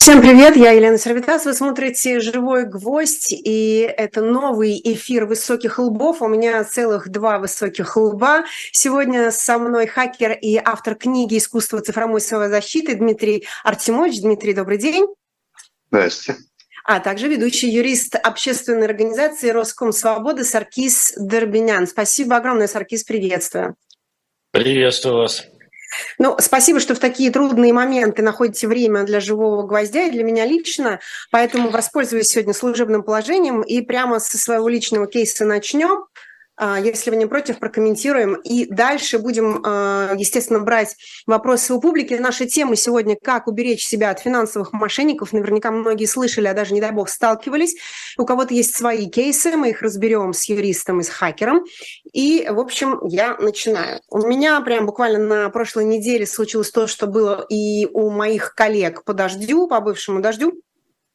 Всем привет, я Елена Сервитас, вы смотрите «Живой гвоздь», и это новый эфир высоких лбов. У меня целых два высоких лба. Сегодня со мной хакер и автор книги «Искусство цифровой защиты» Дмитрий Артемович. Дмитрий, добрый день. Здравствуйте. А также ведущий юрист общественной организации «Роском Свободы» Саркис Дербинян. Спасибо огромное, Саркис, приветствую. Приветствую вас. Ну, спасибо, что в такие трудные моменты находите время для живого гвоздя и для меня лично. Поэтому воспользуюсь сегодня служебным положением и прямо со своего личного кейса начнем. А, если вы не против, прокомментируем. И дальше будем, а, естественно, брать вопросы у публики. Наша тема сегодня – как уберечь себя от финансовых мошенников. Наверняка многие слышали, а даже, не дай бог, сталкивались. У кого-то есть свои кейсы, мы их разберем с юристом и с хакером. И, в общем, я начинаю. У меня прям буквально на прошлой неделе случилось то, что было и у моих коллег по дождю, по бывшему дождю.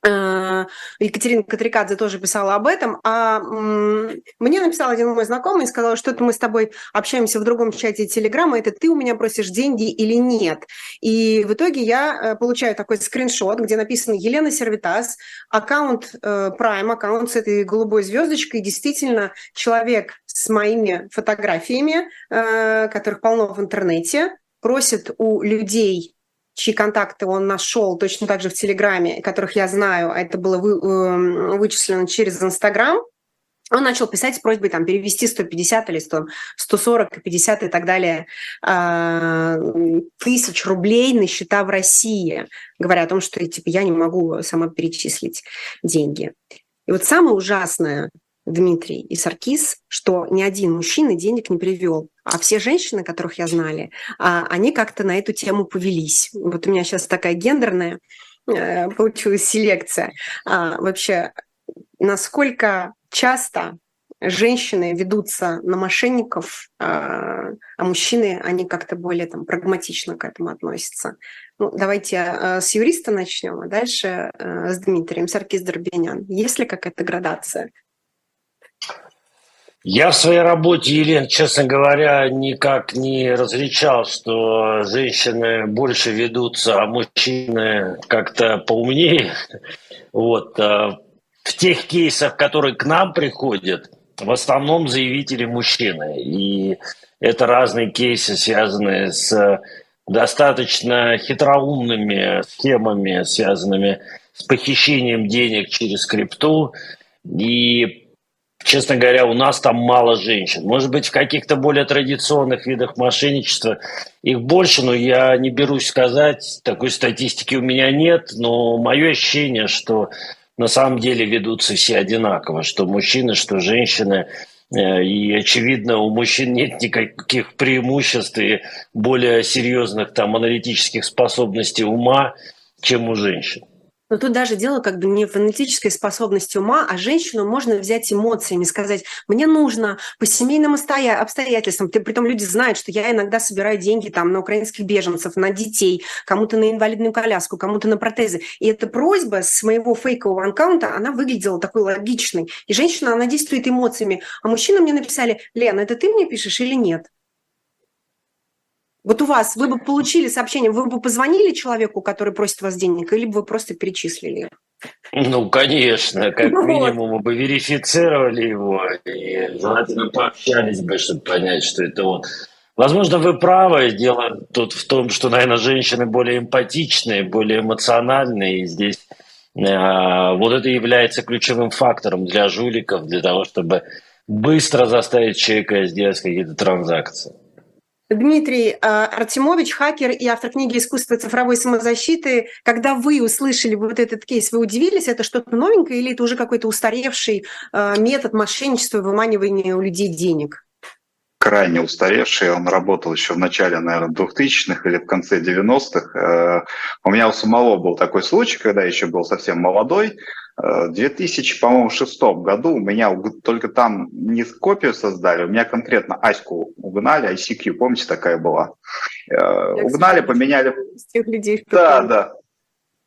Э, Екатерина Катрикадзе тоже писала об этом, а мне написал один мой знакомый и сказал, что это мы с тобой общаемся в другом чате Телеграма, это ты у меня просишь деньги или нет. И в итоге я э, получаю такой скриншот, где написано Елена Сервитас, аккаунт э, Prime, аккаунт с этой голубой звездочкой, действительно человек с моими фотографиями, которых полно в интернете, просит у людей чьи контакты он нашел точно так же в Телеграме, которых я знаю, а это было вы, э, вычислено через Инстаграм, он начал писать с просьбой там, перевести 150 или 100, 140, 50 и так далее э, тысяч рублей на счета в России, говоря о том, что типа, я не могу сама перечислить деньги. И вот самое ужасное, Дмитрий и Саркис, что ни один мужчина денег не привел. А все женщины, которых я знали, а, они как-то на эту тему повелись. Вот у меня сейчас такая гендерная э, получилась селекция. А, вообще, насколько часто женщины ведутся на мошенников, а, а мужчины, они как-то более там, прагматично к этому относятся. Ну, давайте с юриста начнем, а дальше э, с Дмитрием Саркис Дорбенян. Есть ли какая-то градация? Я в своей работе, Елен, честно говоря, никак не различал, что женщины больше ведутся, а мужчины как-то поумнее. Вот. А в тех кейсах, которые к нам приходят, в основном заявители мужчины. И это разные кейсы, связанные с достаточно хитроумными схемами, связанными с похищением денег через крипту. И Честно говоря, у нас там мало женщин. Может быть, в каких-то более традиционных видах мошенничества их больше, но я не берусь сказать, такой статистики у меня нет, но мое ощущение, что на самом деле ведутся все одинаково, что мужчины, что женщины, э, и, очевидно, у мужчин нет никаких преимуществ и более серьезных там аналитических способностей ума, чем у женщин. Но тут даже дело как бы не в аналитической способности ума, а женщину можно взять эмоциями, сказать, мне нужно по семейным обстоятельствам, притом люди знают, что я иногда собираю деньги там на украинских беженцев, на детей, кому-то на инвалидную коляску, кому-то на протезы. И эта просьба с моего фейкового аккаунта, она выглядела такой логичной. И женщина, она действует эмоциями. А мужчины мне написали, Лена, это ты мне пишешь или нет? Вот у вас, вы бы получили сообщение, вы бы позвонили человеку, который просит вас денег, или бы вы просто перечислили? Ну, конечно, как ну, минимум мы бы верифицировали его и желательно пообщались бы, чтобы понять, что это он. Возможно, вы правы. Дело тут в том, что, наверное, женщины более эмпатичные, более эмоциональные. И здесь э, вот это является ключевым фактором для жуликов, для того, чтобы быстро заставить человека сделать какие-то транзакции. Дмитрий а, Артемович, хакер и автор книги «Искусство цифровой самозащиты». Когда вы услышали вот этот кейс, вы удивились, это что-то новенькое или это уже какой-то устаревший а, метод мошенничества и выманивания у людей денег? крайне устаревший. Он работал еще в начале, наверное, 2000-х или в конце 90-х. Э, у меня у самого был такой случай, когда я еще был совсем молодой. Э, в 2006 году у меня только там не копию создали, у меня конкретно Аську угнали, ICQ, помните, такая была. Э, Я, угнали, поменяли... Тех людей, да, да.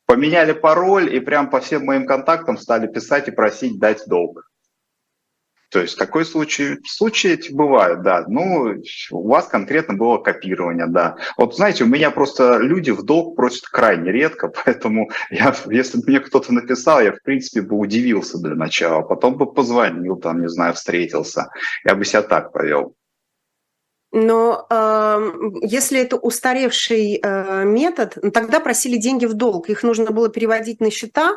Поменяли пароль и прям по всем моим контактам стали писать и просить дать долг. То есть такой случай, случаи эти бывают, да. Ну, у вас конкретно было копирование, да. Вот знаете, у меня просто люди в долг просят крайне редко, поэтому я, если бы мне кто-то написал, я, в принципе, бы удивился для начала. Потом бы позвонил, там, не знаю, встретился. Я бы себя так повел. Но э, если это устаревший э, метод, ну, тогда просили деньги в долг. Их нужно было переводить на счета.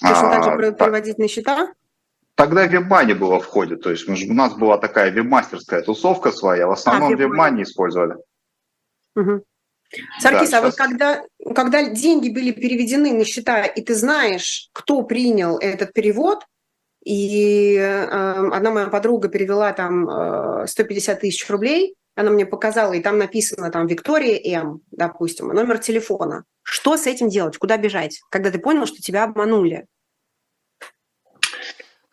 Точно а, так же переводить на счета. Тогда WebMoney было в ходе, то есть у нас была такая вебмастерская тусовка своя, в основном а, WebMoney использовали. Угу. Саркис, да, а вот когда, когда деньги были переведены на счета, и ты знаешь, кто принял этот перевод, и э, одна моя подруга перевела там э, 150 тысяч рублей, она мне показала, и там написано там Виктория М, допустим, номер телефона. Что с этим делать? Куда бежать? Когда ты понял, что тебя обманули?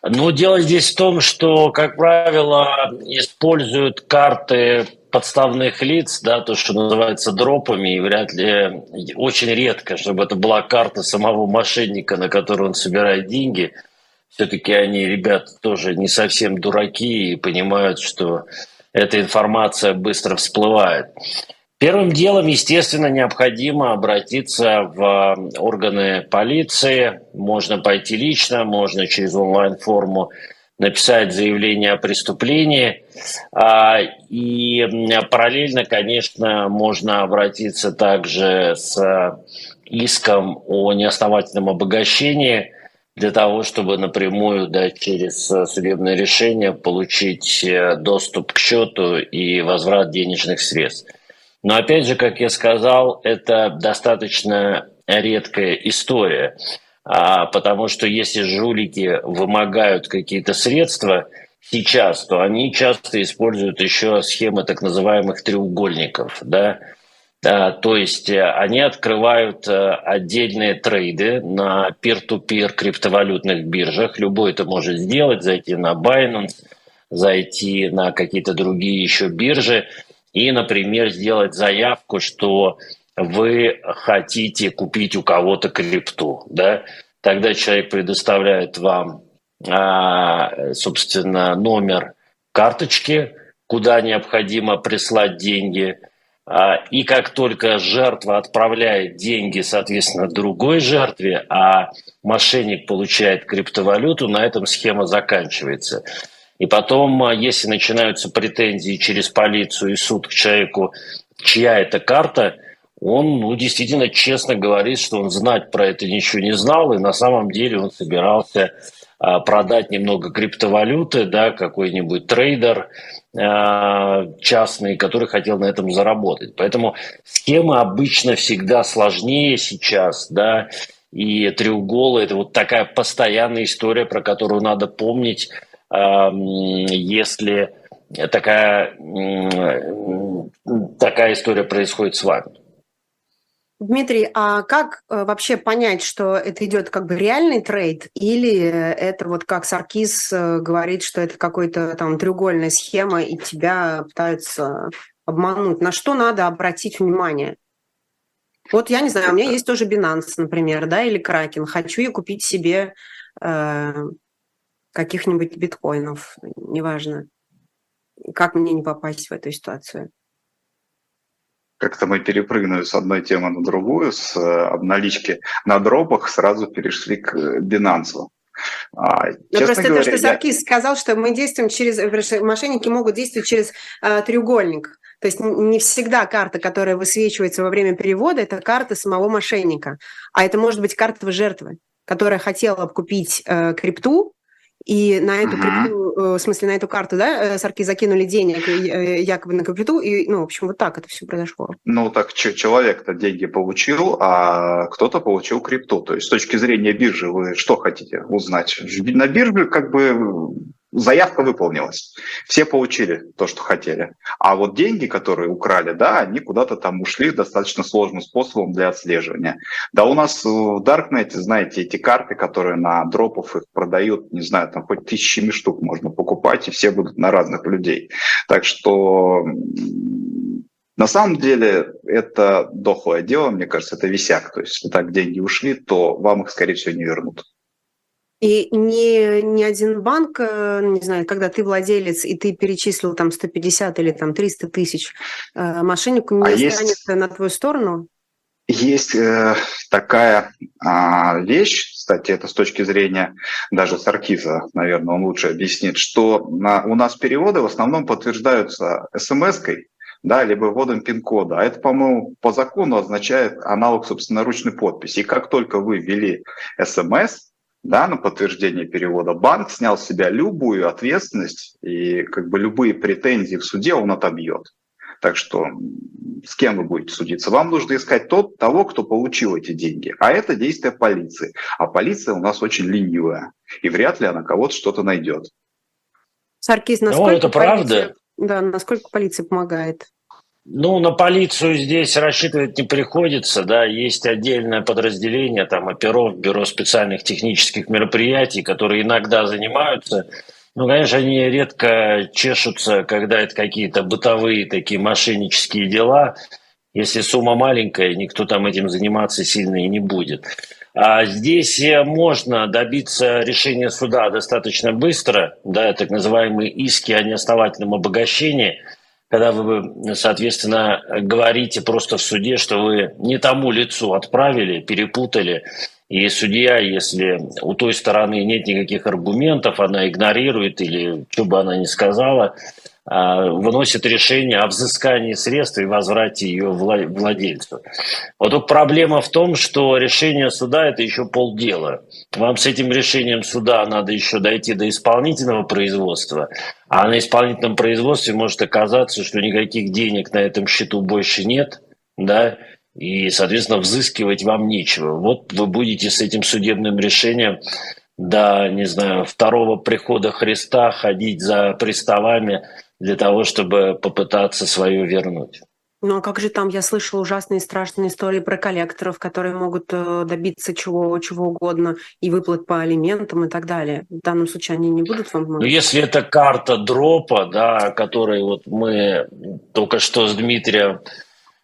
Ну, дело здесь в том, что, как правило, используют карты подставных лиц, да, то, что называется дропами, и вряд ли, очень редко, чтобы это была карта самого мошенника, на которую он собирает деньги. Все-таки они, ребята, тоже не совсем дураки и понимают, что эта информация быстро всплывает. Первым делом, естественно, необходимо обратиться в органы полиции. Можно пойти лично, можно через онлайн-форму написать заявление о преступлении. А, и параллельно, конечно, можно обратиться также с иском о неосновательном обогащении для того, чтобы напрямую да, через судебное решение получить э, доступ к счету и возврат денежных средств. Но опять же, как я сказал, это достаточно редкая история, а, потому что если жулики вымогают какие-то средства сейчас, то они часто используют еще схемы так называемых треугольников, да, да, то есть э, они открывают э, отдельные трейды на peer-to-peer криптовалютных биржах. Любой это может сделать, зайти на Binance, зайти на какие-то другие еще биржи и, например, сделать заявку, что вы хотите купить у кого-то крипту, да, тогда человек предоставляет вам, а, собственно, номер карточки, куда необходимо прислать деньги, а, и как только жертва отправляет деньги, соответственно, другой жертве, а мошенник получает криптовалюту, на этом схема заканчивается. И потом, а, если начинаются претензии через полицию и суд к человеку, чья это карта, он ну, действительно честно говорит, что он знать про это ничего не знал, и на самом деле он собирался а, продать немного криптовалюты, да, какой-нибудь трейдер а, частный, который хотел на этом заработать. Поэтому схемы обычно всегда сложнее сейчас, да, и треуголы – это вот такая постоянная история, про которую надо помнить, если такая, такая история происходит с вами. Дмитрий, а как э, вообще понять, что это идет как бы реальный trade, или это вот как Саркис э, говорит, что это какая-то там треугольная схема, и тебя пытаются обмануть? На что надо обратить внимание? Вот я не знаю, у меня есть тоже Binance, например, да, или Kraken. Хочу я купить себе э, каких-нибудь биткоинов, неважно. Как мне не попасть в эту ситуацию? Как-то мы перепрыгнули с одной темы на другую, с э, обналички на дропах сразу перешли к э, Binance. А, Но просто говоря, то, что Саркис я... сказал, что мы действуем через... Мошенники могут действовать через э, треугольник. То есть не всегда карта, которая высвечивается во время перевода, это карта самого мошенника. А это может быть карта жертвы, которая хотела купить э, крипту, и на эту крипту, uh-huh. в смысле, на эту карту, да, э, Сарки закинули денег э, якобы на крипту, и, ну, в общем, вот так это все произошло. Ну, так человек-то деньги получил, а кто-то получил крипту. То есть с точки зрения биржи вы что хотите узнать? На бирже как бы заявка выполнилась. Все получили то, что хотели. А вот деньги, которые украли, да, они куда-то там ушли достаточно сложным способом для отслеживания. Да, у нас в Даркнете, знаете, эти карты, которые на дропов их продают, не знаю, там хоть тысячами штук можно покупать, и все будут на разных людей. Так что на самом деле это дохлое дело, мне кажется, это висяк. То есть если так деньги ушли, то вам их, скорее всего, не вернут. И ни, ни один банк, э, не знаю, когда ты владелец, и ты перечислил там 150 или там 300 тысяч э, мошеннику, не а станет есть... на твою сторону? Есть э, такая э, вещь, кстати, это с точки зрения даже Саркиза, наверное, он лучше объяснит, что на, у нас переводы в основном подтверждаются смс-кой, да, либо вводом пин-кода. А это, по-моему, по закону означает аналог собственноручной подписи. И как только вы ввели смс, да, на подтверждение перевода, банк снял с себя любую ответственность и как бы любые претензии в суде он отобьет. Так что с кем вы будете судиться? Вам нужно искать тот, того, кто получил эти деньги. А это действие полиции. А полиция у нас очень ленивая. И вряд ли она кого-то что-то найдет. Саркис, насколько ну, это полиция, правда. Да, насколько полиция помогает? Ну, на полицию здесь рассчитывать не приходится, да, есть отдельное подразделение, там, оперов, бюро специальных технических мероприятий, которые иногда занимаются ну, конечно, они редко чешутся, когда это какие-то бытовые такие мошеннические дела. Если сумма маленькая, никто там этим заниматься сильно и не будет. А здесь можно добиться решения суда достаточно быстро, да, так называемые иски о неосновательном обогащении, когда вы, соответственно, говорите просто в суде, что вы не тому лицу отправили, перепутали, и судья, если у той стороны нет никаких аргументов, она игнорирует или что бы она ни сказала, выносит решение о взыскании средств и возврате ее владельцу. Вот тут проблема в том, что решение суда – это еще полдела. Вам с этим решением суда надо еще дойти до исполнительного производства, а на исполнительном производстве может оказаться, что никаких денег на этом счету больше нет, да, и, соответственно, взыскивать вам нечего. Вот вы будете с этим судебным решением до, не знаю, второго прихода Христа ходить за приставами для того, чтобы попытаться свое вернуть. Ну а как же там, я слышала ужасные страшные истории про коллекторов, которые могут э, добиться чего, чего угодно и выплат по алиментам и так далее. В данном случае они не будут вам помогать? Ну если это карта дропа, да, о которой вот мы только что с Дмитрием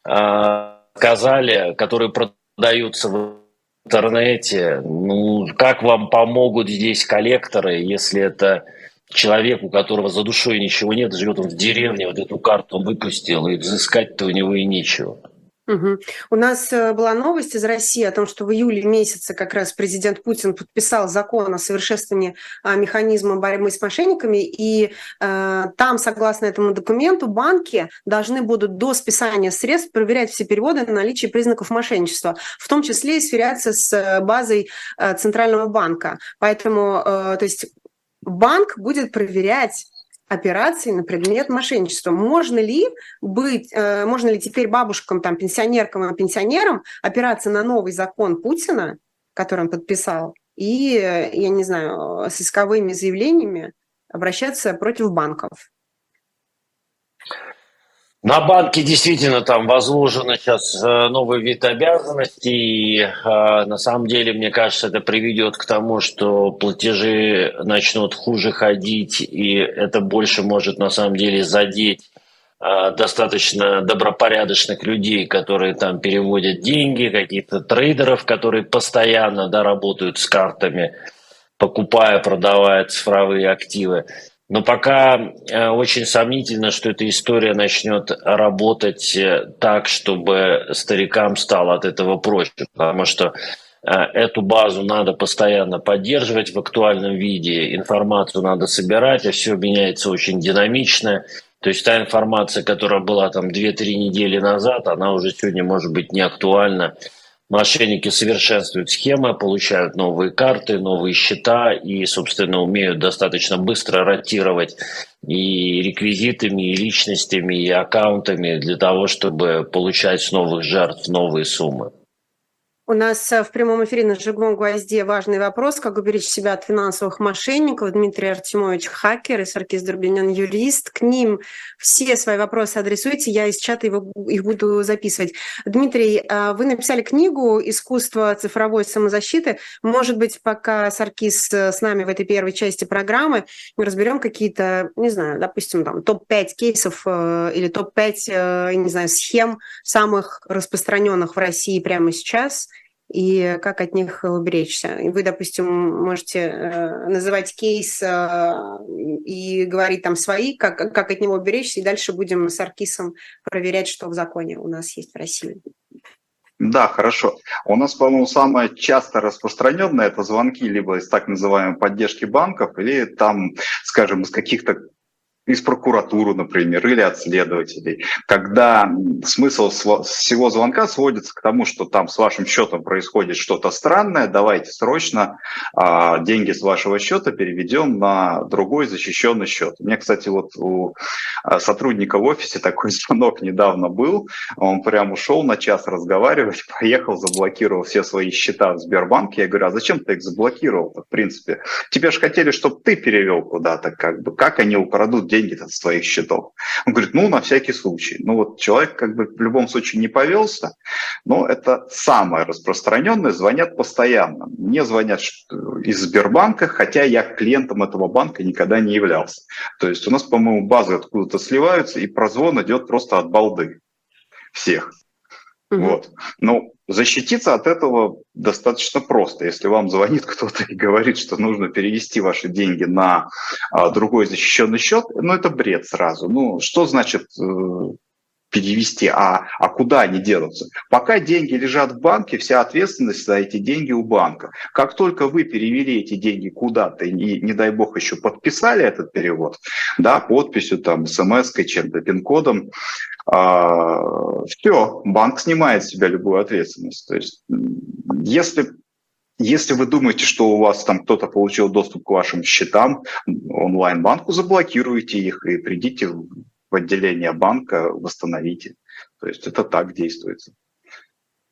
э, сказали, которые продаются в интернете, ну, как вам помогут здесь коллекторы, если это человек, у которого за душой ничего нет, живет он в деревне, вот эту карту выпустил, и взыскать-то у него и нечего. Угу. У нас э, была новость из России о том, что в июле месяце как раз президент Путин подписал закон о совершенствовании а, механизма борьбы с мошенниками, и э, там, согласно этому документу, банки должны будут до списания средств проверять все переводы на наличие признаков мошенничества, в том числе и сверяться с э, базой э, Центрального банка. Поэтому, э, то есть банк будет проверять операций на предмет мошенничества. Можно ли быть, э, можно ли теперь бабушкам, там, пенсионеркам и пенсионерам опираться на новый закон Путина, который он подписал, и, э, я не знаю, с исковыми заявлениями обращаться против банков? На банке действительно там возложено сейчас э, новый вид обязанностей. Э, на самом деле, мне кажется, это приведет к тому, что платежи начнут хуже ходить, и это больше может на самом деле задеть э, достаточно добропорядочных людей, которые там переводят деньги, каких-то трейдеров, которые постоянно да, работают с картами, покупая, продавая цифровые активы. Но пока э, очень сомнительно, что эта история начнет работать э, так, чтобы старикам стало от этого проще, потому что э, эту базу надо постоянно поддерживать в актуальном виде, информацию надо собирать, а все меняется очень динамично. То есть та информация, которая была там 2-3 недели назад, она уже сегодня может быть не актуальна Мошенники совершенствуют схемы, получают новые карты, новые счета и, собственно, умеют достаточно быстро ротировать и реквизитами, и личностями, и аккаунтами для того, чтобы получать с новых жертв новые суммы. У нас э, в прямом эфире на «Жигом гвозде» важный вопрос, как уберечь себя от финансовых мошенников. Дмитрий Артемович – хакер и Саркис Дурбинян – юрист. К ним все свои вопросы адресуйте, я из чата его, их буду записывать. Дмитрий, э, вы написали книгу «Искусство цифровой самозащиты». Может быть, пока Саркис э, с нами в этой первой части программы, мы разберем какие-то, не знаю, допустим, там топ-5 кейсов или топ-5, не знаю, схем самых распространенных в России прямо сейчас – и как от них уберечься. Вы, допустим, можете э, называть кейс э, и говорить там свои, как, как от него уберечься, и дальше будем с Аркисом проверять, что в законе у нас есть в России. Да, хорошо. У нас, по-моему, самое часто распространенное это звонки либо из так называемой поддержки банков, или там, скажем, из каких-то из прокуратуры, например, или от следователей, когда смысл всего звонка сводится к тому, что там с вашим счетом происходит что-то странное, давайте срочно а, деньги с вашего счета переведем на другой защищенный счет. У меня, кстати, вот у а, сотрудника в офисе такой звонок недавно был, он прям ушел на час разговаривать, поехал, заблокировал все свои счета в Сбербанке. Я говорю, а зачем ты их заблокировал в принципе? Тебе же хотели, чтобы ты перевел куда-то, как бы, как они украдут деньги деньги с твоих счетов. Он говорит, ну, на всякий случай. Ну, вот человек как бы в любом случае не повелся, но это самое распространенное, звонят постоянно. Мне звонят из Сбербанка, хотя я клиентом этого банка никогда не являлся. То есть у нас, по-моему, базы откуда-то сливаются, и прозвон идет просто от балды всех. Угу. Вот. Ну, защититься от этого достаточно просто. Если вам звонит кто-то и говорит, что нужно перевести ваши деньги на а, другой защищенный счет, ну, это бред сразу. Ну, что значит э, перевести, а, а куда они денутся? Пока деньги лежат в банке, вся ответственность за эти деньги у банка. Как только вы перевели эти деньги куда-то и, не дай бог, еще подписали этот перевод, да, подписью, там, смс-кой, чем-то, пин-кодом, а, все, банк снимает с себя любую ответственность. То есть, если если вы думаете, что у вас там кто-то получил доступ к вашим счетам, онлайн-банку заблокируйте их и придите в отделение банка восстановите. То есть это так действуется.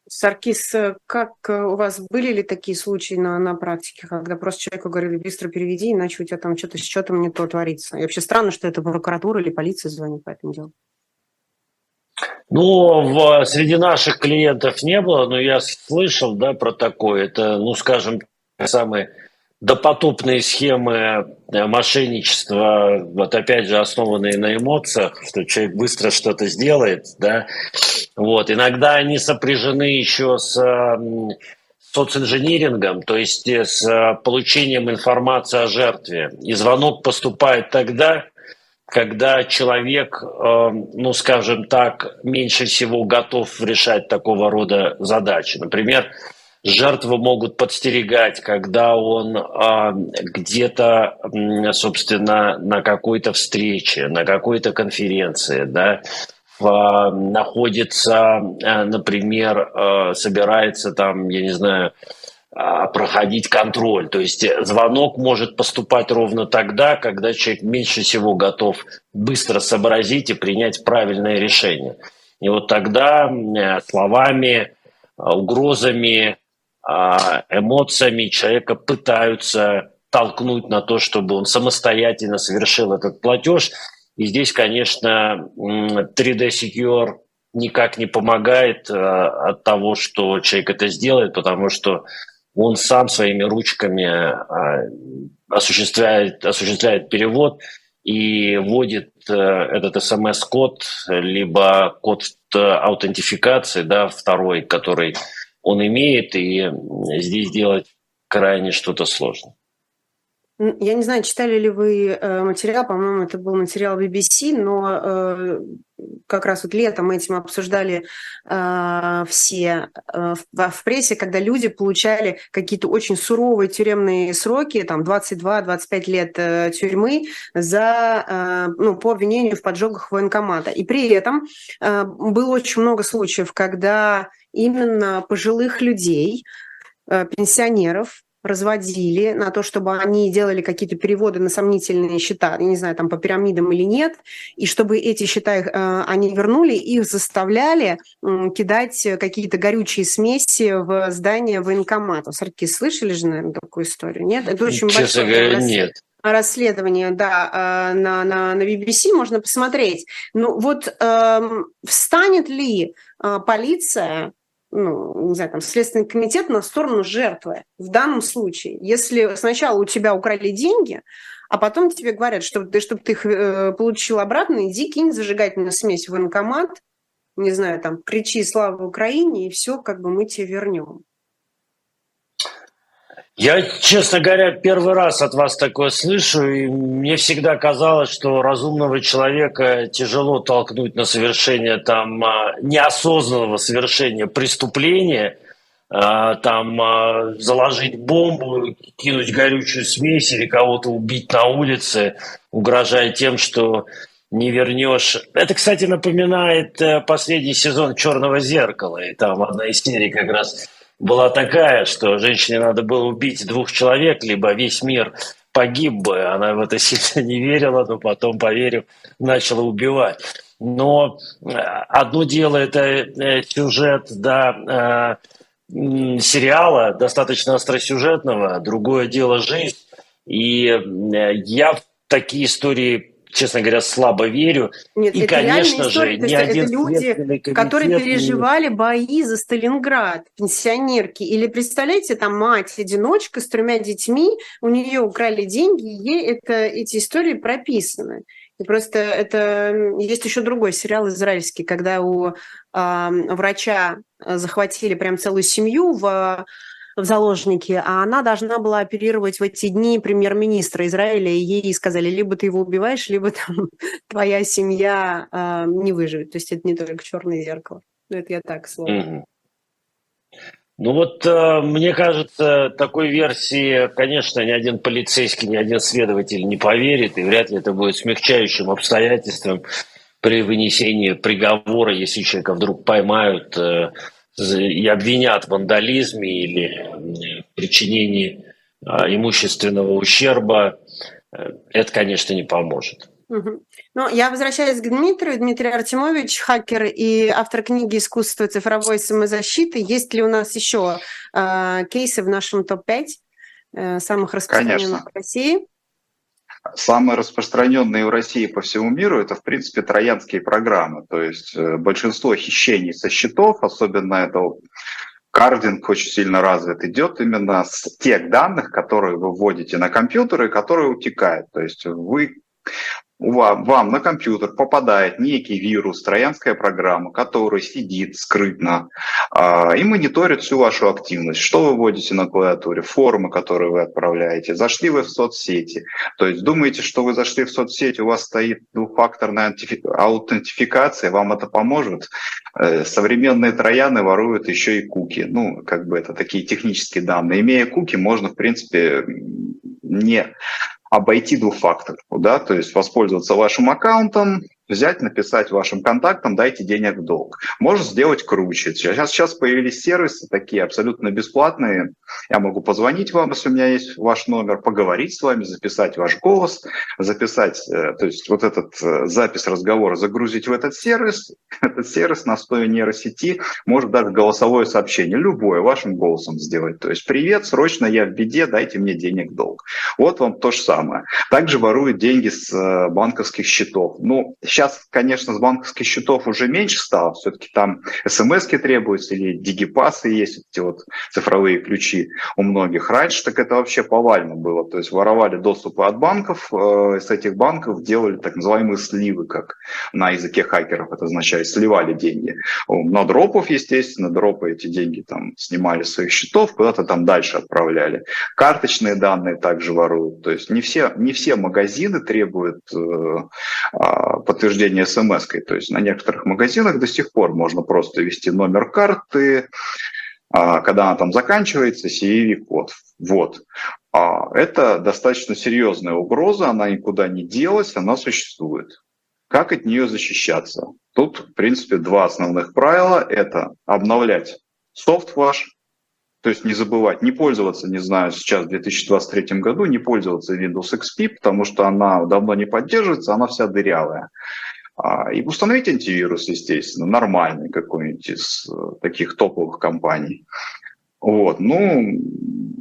Саркис, как у вас были ли такие случаи на, на практике, когда просто человеку говорили, быстро переведи, иначе у тебя там что-то с счетом не то творится? И вообще странно, что это прокуратура или полиция звонит по этому делу. Ну, в, среди наших клиентов не было, но я слышал, да, про такое. Это, ну, скажем, самые допотопные схемы э, мошенничества, вот опять же основанные на эмоциях, что человек быстро что-то сделает, да, вот, иногда они сопряжены еще с социнжинирингом, то есть э, с э, получением информации о жертве. И звонок поступает тогда, когда человек, ну, скажем так, меньше всего готов решать такого рода задачи. Например, жертвы могут подстерегать, когда он а, где-то, собственно, на какой-то встрече, на какой-то конференции, да, а, находится, а, например, а, собирается там, я не знаю, проходить контроль. То есть звонок может поступать ровно тогда, когда человек меньше всего готов быстро сообразить и принять правильное решение. И вот тогда словами, угрозами, эмоциями человека пытаются толкнуть на то, чтобы он самостоятельно совершил этот платеж. И здесь, конечно, 3D Secure никак не помогает а, от того, что человек это сделает, потому что он сам своими ручками а, осуществляет, осуществляет перевод и вводит э, этот смс-код, либо код аутентификации, да, второй, который он имеет, и здесь делать крайне что-то сложно. Я не знаю, читали ли вы э, материал, по-моему, это был материал BBC, но э, как раз вот летом этим обсуждали э, все в, в прессе, когда люди получали какие-то очень суровые тюремные сроки, там 22-25 лет тюрьмы за, ну, по обвинению в поджогах военкомата. И при этом было очень много случаев, когда именно пожилых людей, пенсионеров, разводили на то, чтобы они делали какие-то переводы на сомнительные счета, я не знаю, там по пирамидам или нет, и чтобы эти счета э, они вернули, их заставляли э, кидать какие-то горючие смеси в здание военкомата. Сарки, слышали же, наверное, такую историю? Нет? Это очень Честно большое говоря, нет расследование, да, э, на, на, на BBC можно посмотреть. Ну вот э, встанет ли э, полиция ну, не знаю, там, Следственный комитет на сторону жертвы. В данном случае, если сначала у тебя украли деньги, а потом тебе говорят, что ты, чтобы ты их э, получил обратно, иди кинь зажигательную смесь в военкомат, не знаю, там, кричи «Слава Украине!» и все, как бы мы тебе вернем. Я, честно говоря, первый раз от вас такое слышу, и мне всегда казалось, что разумного человека тяжело толкнуть на совершение там а, неосознанного совершения преступления, а, там а, заложить бомбу, кинуть горючую смесь или кого-то убить на улице, угрожая тем, что не вернешь. Это, кстати, напоминает э, последний сезон «Черного зеркала», и там одна из серий как раз была такая, что женщине надо было убить двух человек, либо весь мир погиб бы. Она в это сильно не верила, но потом, поверив, начала убивать. Но э, одно дело это э, сюжет, да, э, сериала, достаточно остросюжетного, другое дело жизнь. И я в такие истории честно говоря, слабо верю. Нет, и, это конечно же, ни один это люди, которые переживали бои за Сталинград, пенсионерки. Или представляете, там мать-одиночка с тремя детьми, у нее украли деньги, ей это, эти истории прописаны. И просто это есть еще другой сериал израильский, когда у э, врача захватили прям целую семью в в заложники, а она должна была оперировать в эти дни премьер-министра Израиля, и ей сказали, либо ты его убиваешь, либо там твоя семья э, не выживет. То есть это не только черное зеркало. Ну, это я так слово. Mm-hmm. Ну вот, э, мне кажется, такой версии, конечно, ни один полицейский, ни один следователь не поверит, и вряд ли это будет смягчающим обстоятельством при вынесении приговора, если человека вдруг поймают э, и обвинят в вандализме или причинении а, имущественного ущерба, э, это, конечно, не поможет. Ну, я возвращаюсь к Дмитрию. Дмитрий Артемович, хакер и автор книги «Искусство цифровой самозащиты». Есть ли у нас еще э, кейсы в нашем топ-5 э, самых распространенных Конечно. в России? Самые распространенные в России по всему миру это, в принципе, троянские программы. То есть э, большинство хищений со счетов, особенно это кардинг очень сильно развит, идет именно с тех данных, которые вы вводите на компьютер и которые утекают. То есть вы вам на компьютер попадает некий вирус, троянская программа, который сидит скрытно а, и мониторит всю вашу активность. Что вы вводите на клавиатуре, формы, которые вы отправляете. Зашли вы в соцсети. То есть думаете, что вы зашли в соцсеть, у вас стоит двухфакторная аутентификация, вам это поможет. Э, современные трояны воруют еще и куки. Ну, как бы это такие технические данные. Имея куки, можно, в принципе, не обойти двухфакторку, да, то есть воспользоваться вашим аккаунтом, взять, написать вашим контактам, дайте денег в долг. Можно сделать круче. Сейчас, сейчас появились сервисы такие абсолютно бесплатные. Я могу позвонить вам, если у меня есть ваш номер, поговорить с вами, записать ваш голос, записать, э, то есть вот этот э, запись разговора загрузить в этот сервис. Этот сервис на основе нейросети может даже голосовое сообщение, любое, вашим голосом сделать. То есть «Привет, срочно я в беде, дайте мне денег в долг». Вот вам то же самое. Также воруют деньги с э, банковских счетов. Ну, Сейчас, конечно, с банковских счетов уже меньше стало, все-таки там смс требуются или дигипасы есть, эти вот цифровые ключи у многих. Раньше так это вообще повально было, то есть воровали доступы от банков, э, с этих банков делали так называемые сливы, как на языке хакеров это означает, сливали деньги. На дропов, естественно, дропы эти деньги там снимали с своих счетов, куда-то там дальше отправляли. Карточные данные также воруют, то есть не все, не все магазины требуют э, а, подтверждение смс. То есть на некоторых магазинах до сих пор можно просто ввести номер карты, а, когда она там заканчивается, CVV-код. Вот. А это достаточно серьезная угроза, она никуда не делась, она существует. Как от нее защищаться? Тут, в принципе, два основных правила. Это обновлять софт ваш, то есть не забывать, не пользоваться, не знаю, сейчас в 2023 году, не пользоваться Windows XP, потому что она давно не поддерживается, она вся дырявая. А, и установить антивирус, естественно, нормальный какой-нибудь из э, таких топовых компаний. Вот, ну,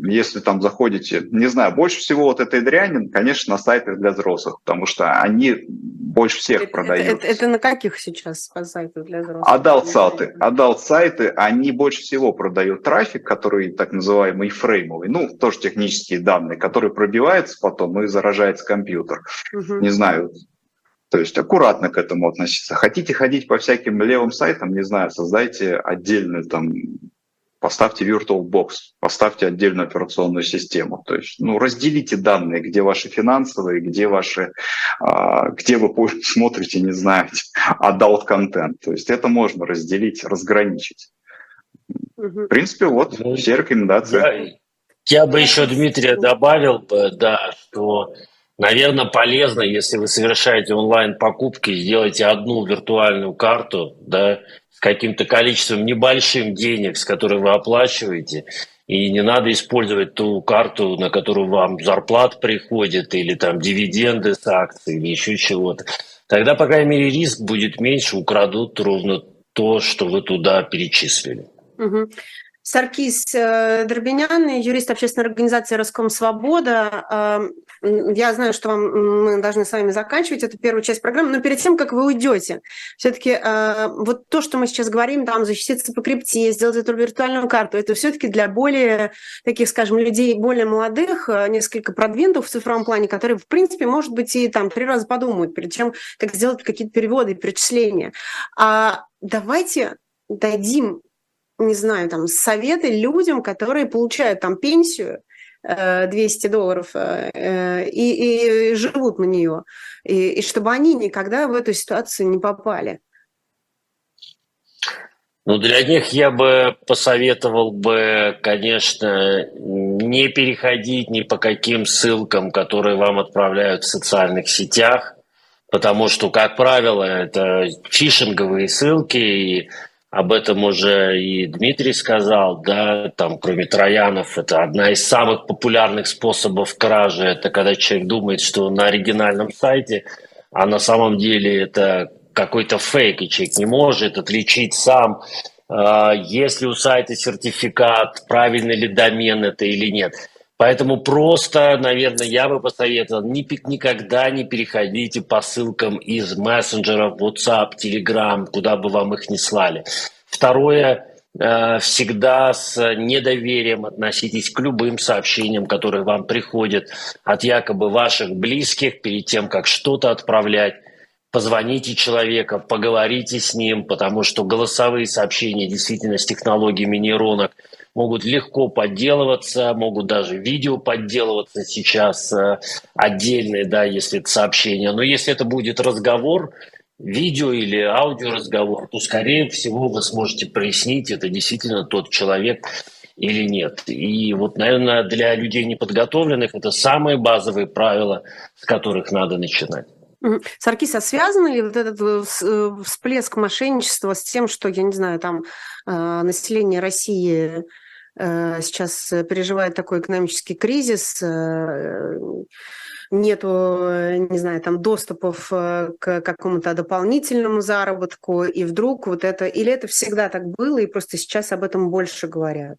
если там заходите, не знаю, больше всего вот этой дряни, конечно, на сайтах для взрослых, потому что они больше всех это, продают. Это, это, это на каких сейчас сайтах для взрослых? Adult сайты, adult сайты, они больше всего продают трафик, который так называемый фреймовый, ну, тоже технические данные, который пробивается потом и заражается компьютер. Угу. Не знаю, то есть аккуратно к этому относиться. Хотите ходить по всяким левым сайтам, не знаю, создайте отдельную там поставьте VirtualBox, поставьте отдельную операционную систему. То есть, ну, разделите данные, где ваши финансовые, где ваши, а, где вы смотрите, не знаю, adult контент. То есть это можно разделить, разграничить. В принципе, вот ну, все рекомендации. Я, я бы еще, Дмитрия, добавил бы, да, что Наверное, полезно, если вы совершаете онлайн-покупки, сделайте одну виртуальную карту, да, каким-то количеством небольшим денег, с которой вы оплачиваете, и не надо использовать ту карту, на которую вам зарплат приходит, или там дивиденды с акций, или еще чего-то. Тогда, по крайней мере, риск будет меньше, украдут ровно то, что вы туда перечислили. Угу. Саркис э, Дробинян, юрист общественной организации «Роском Свобода». Э, я знаю, что вам, мы должны с вами заканчивать эту первую часть программы, но перед тем, как вы уйдете, все-таки э, вот то, что мы сейчас говорим, там, защититься по крипте, сделать эту виртуальную карту, это все-таки для более таких, скажем, людей более молодых, несколько продвинутых в цифровом плане, которые, в принципе, может быть, и там три раза подумают перед тем, как сделать какие-то переводы и перечисления. А давайте дадим не знаю, там, советы людям, которые получают там пенсию, 200 э, долларов э, э, и, и живут на нее, и, и чтобы они никогда в эту ситуацию не попали. Ну, для них я бы посоветовал бы, конечно, не переходить ни по каким ссылкам, которые вам отправляют в социальных сетях, потому что, как правило, это фишинговые ссылки, и об этом уже и Дмитрий сказал, да, там, кроме троянов, это одна из самых популярных способов кражи, это когда человек думает, что на оригинальном сайте, а на самом деле это какой-то фейк, и человек не может отличить сам, а, есть ли у сайта сертификат, правильный ли домен это или нет. Поэтому просто, наверное, я бы посоветовал, никогда не переходите по ссылкам из мессенджеров, WhatsApp, Telegram, куда бы вам их ни слали. Второе, э, всегда с недоверием относитесь к любым сообщениям, которые вам приходят от якобы ваших близких перед тем, как что-то отправлять. Позвоните человека, поговорите с ним, потому что голосовые сообщения действительно с технологиями нейронок – могут легко подделываться, могут даже видео подделываться сейчас э, отдельные, да, если это сообщение. Но если это будет разговор, видео или аудиоразговор, то, скорее всего, вы сможете прояснить, это действительно тот человек или нет. И вот, наверное, для людей неподготовленных это самые базовые правила, с которых надо начинать. Саркис, а связан ли вот этот э, э, всплеск мошенничества с тем, что, я не знаю, там население России сейчас э, переживает такой экономический кризис, э, нету, не знаю, там доступов к какому-то дополнительному заработку, и вдруг вот это, или это всегда так было, и просто сейчас об этом больше говорят?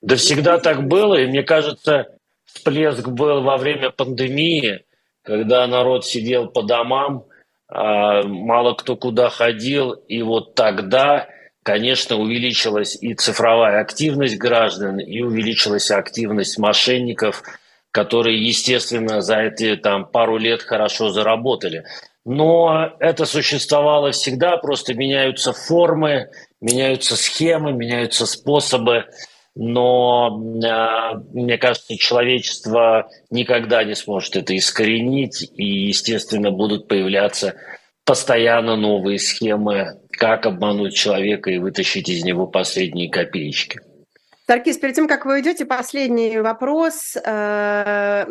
Да всегда так было, и мне кажется, всплеск был во время пандемии, когда народ сидел по домам, а, мало кто куда ходил, и вот тогда конечно, увеличилась и цифровая активность граждан, и увеличилась активность мошенников, которые, естественно, за эти там, пару лет хорошо заработали. Но это существовало всегда, просто меняются формы, меняются схемы, меняются способы. Но э, мне кажется, человечество никогда не сможет это искоренить, и, естественно, будут появляться постоянно новые схемы, как обмануть человека и вытащить из него последние копеечки. Таркис, перед тем, как вы уйдете, последний вопрос. Э,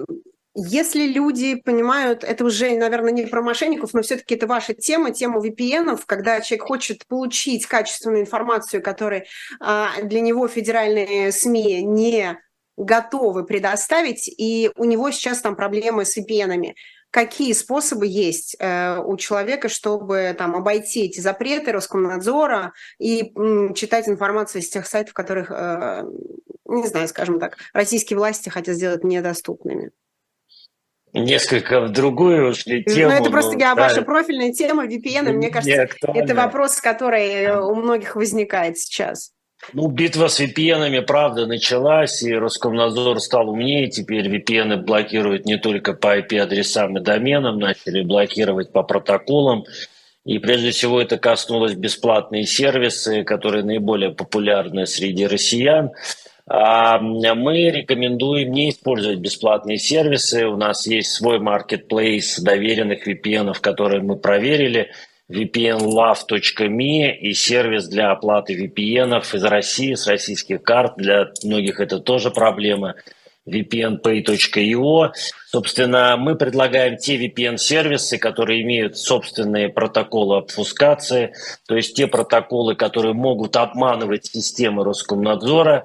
если люди понимают, это уже, наверное, не про мошенников, но все-таки это ваша тема, тема VPN, когда человек хочет получить качественную информацию, которую э, для него федеральные СМИ не готовы предоставить, и у него сейчас там проблемы с VPN-ами какие способы есть э, у человека, чтобы там обойти эти запреты Роскомнадзора и м, читать информацию из тех сайтов, которых, э, не знаю, скажем так, российские власти хотят сделать недоступными. Несколько в другую ушли тему. Ну, это просто я, да. ваша профильная тема VPN, мне кажется, это вопрос, который у многих возникает сейчас. Ну, битва с VPN, правда, началась, и Роскомнадзор стал умнее. Теперь VPN блокируют не только по IP-адресам и доменам, начали блокировать по протоколам. И прежде всего это коснулось бесплатные сервисы, которые наиболее популярны среди россиян. А, мы рекомендуем не использовать бесплатные сервисы. У нас есть свой marketplace доверенных VPN, которые мы проверили – vpnlove.me и сервис для оплаты VPN из России, с российских карт. Для многих это тоже проблема vpnpay.io. Собственно, мы предлагаем те VPN-сервисы, которые имеют собственные протоколы обфускации, то есть те протоколы, которые могут обманывать системы Роскомнадзора,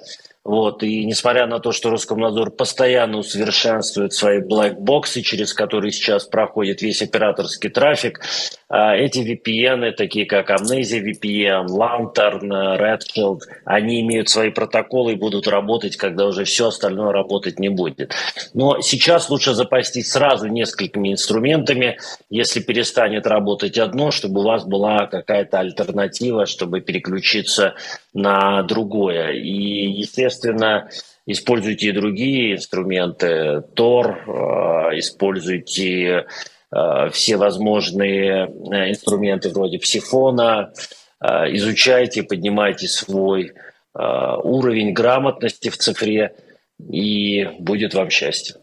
вот, и несмотря на то, что Роскомнадзор постоянно усовершенствует свои блэкбоксы, через которые сейчас проходит весь операторский трафик, эти VPN, такие как Amnesia VPN, Lantern, Redshield, они имеют свои протоколы и будут работать, когда уже все остальное работать не будет. Но сейчас лучше запастись сразу несколькими инструментами, если перестанет работать одно, чтобы у вас была какая-то альтернатива, чтобы переключиться на другое. И, естественно, используйте и другие инструменты, Tor, э, используйте э, все возможные э, инструменты вроде психона, изучайте, поднимайте свой уровень грамотности в цифре, и будет вам счастье.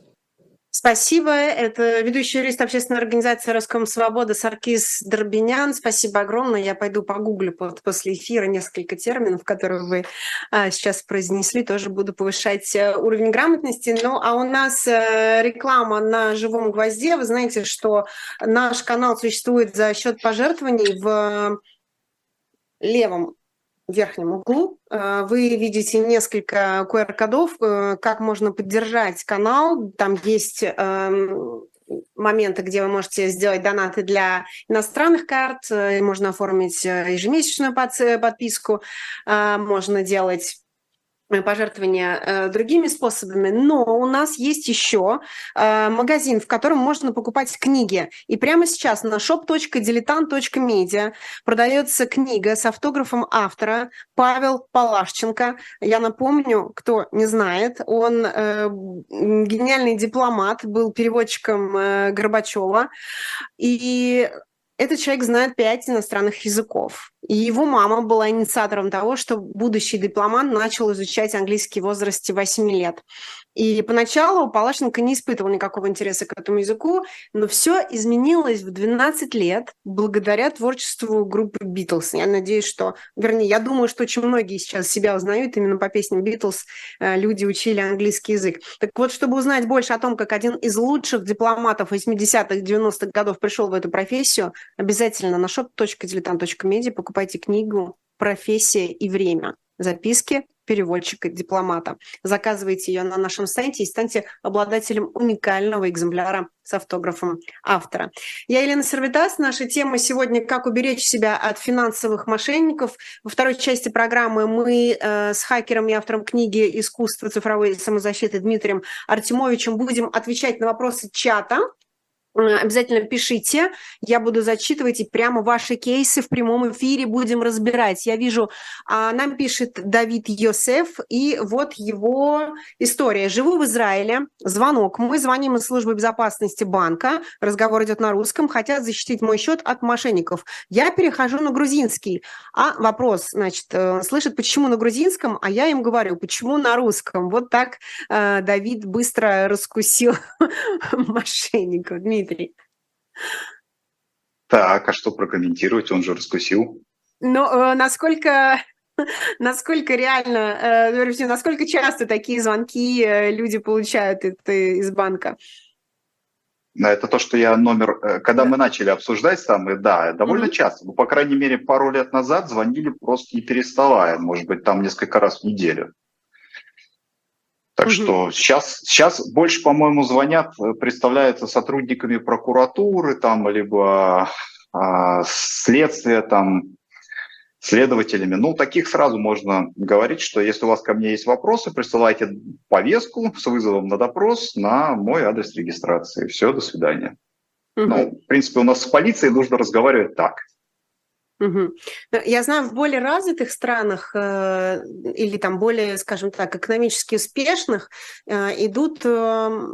Спасибо. Это ведущий юрист общественной организации «Роском Свобода» Саркис Дробинян. Спасибо огромное. Я пойду погуглю после эфира несколько терминов, которые вы а, сейчас произнесли. Тоже буду повышать э, уровень грамотности. Ну, а у нас э, реклама на «Живом гвозде». Вы знаете, что наш канал существует за счет пожертвований в левом верхнем углу э, вы видите несколько QR-кодов, э, как можно поддержать канал. Там есть эм, моменты, где вы можете сделать донаты для иностранных карт, э, можно оформить ежемесячную подписку, можно делать пожертвования э, другими способами, но у нас есть еще э, магазин, в котором можно покупать книги. И прямо сейчас на shop.diletant.media продается книга с автографом автора Павел Палашченко. Я напомню, кто не знает, он гениальный дипломат, был переводчиком Горбачева. И этот человек знает пять иностранных языков. И его мама была инициатором того, что будущий дипломат начал изучать английский в возрасте 8 лет. И поначалу Палашенко не испытывал никакого интереса к этому языку, но все изменилось в 12 лет благодаря творчеству группы Битлз. Я надеюсь, что, вернее, я думаю, что очень многие сейчас себя узнают именно по песням Битлз, э, люди учили английский язык. Так вот, чтобы узнать больше о том, как один из лучших дипломатов 80-х, 90-х годов пришел в эту профессию, обязательно на shop.diletant.media покупайте книгу «Профессия и время». Записки переводчика-дипломата. Заказывайте ее на нашем сайте и станьте обладателем уникального экземпляра с автографом автора. Я Елена Сервитас. Наша тема сегодня «Как уберечь себя от финансовых мошенников». Во второй части программы мы э, с хакером и автором книги «Искусство цифровой самозащиты» Дмитрием Артемовичем будем отвечать на вопросы чата Обязательно пишите, я буду зачитывать и прямо ваши кейсы в прямом эфире будем разбирать. Я вижу, а, нам пишет Давид Йосеф, и вот его история. Живу в Израиле, звонок. Мы звоним из службы безопасности банка, разговор идет на русском, хотят защитить мой счет от мошенников. Я перехожу на грузинский. А вопрос, значит, э, слышит, почему на грузинском, а я им говорю, почему на русском. Вот так э, Давид быстро раскусил мошенников. Дмитрий. Так, а что прокомментировать? Он же раскусил. Ну, э, насколько, насколько реально, э, насколько часто такие звонки э, люди получают из банка? Это то, что я номер... Когда да. мы начали обсуждать самые, да, довольно mm-hmm. часто. Ну, по крайней мере, пару лет назад звонили просто не переставая. Может быть, там несколько раз в неделю. Так угу. что сейчас, сейчас больше, по-моему, звонят, э, представляются сотрудниками прокуратуры, там, либо а, следствия, там, следователями. Ну, таких сразу можно говорить, что если у вас ко мне есть вопросы, присылайте повестку с вызовом на допрос на мой адрес регистрации. Все, до свидания. Угу. Ну, в принципе, у нас с полицией нужно разговаривать так. Угу. Я знаю, в более развитых странах э, или там более, скажем так, экономически успешных э, идут э,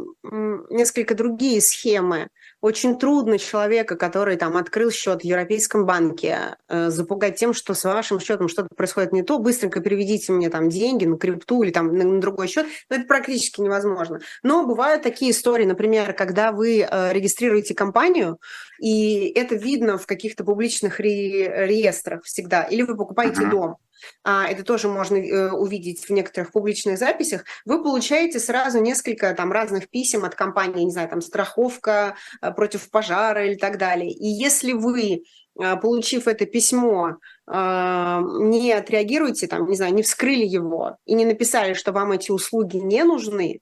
несколько другие схемы. Очень трудно человека, который там открыл счет в Европейском банке, э, запугать тем, что с вашим счетом что-то происходит не то, быстренько переведите мне там деньги на крипту или там на, другой счет. Но это практически невозможно. Но бывают такие истории, например, когда вы э, регистрируете компанию, и это видно в каких-то публичных ре- реестрах всегда, или вы покупаете uh-huh. дом а, это тоже можно э, увидеть в некоторых публичных записях, вы получаете сразу несколько там разных писем от компании, не знаю, там страховка э, против пожара или так далее. И если вы э, получив это письмо, не отреагируете, там, не знаю, не вскрыли его и не написали, что вам эти услуги не нужны,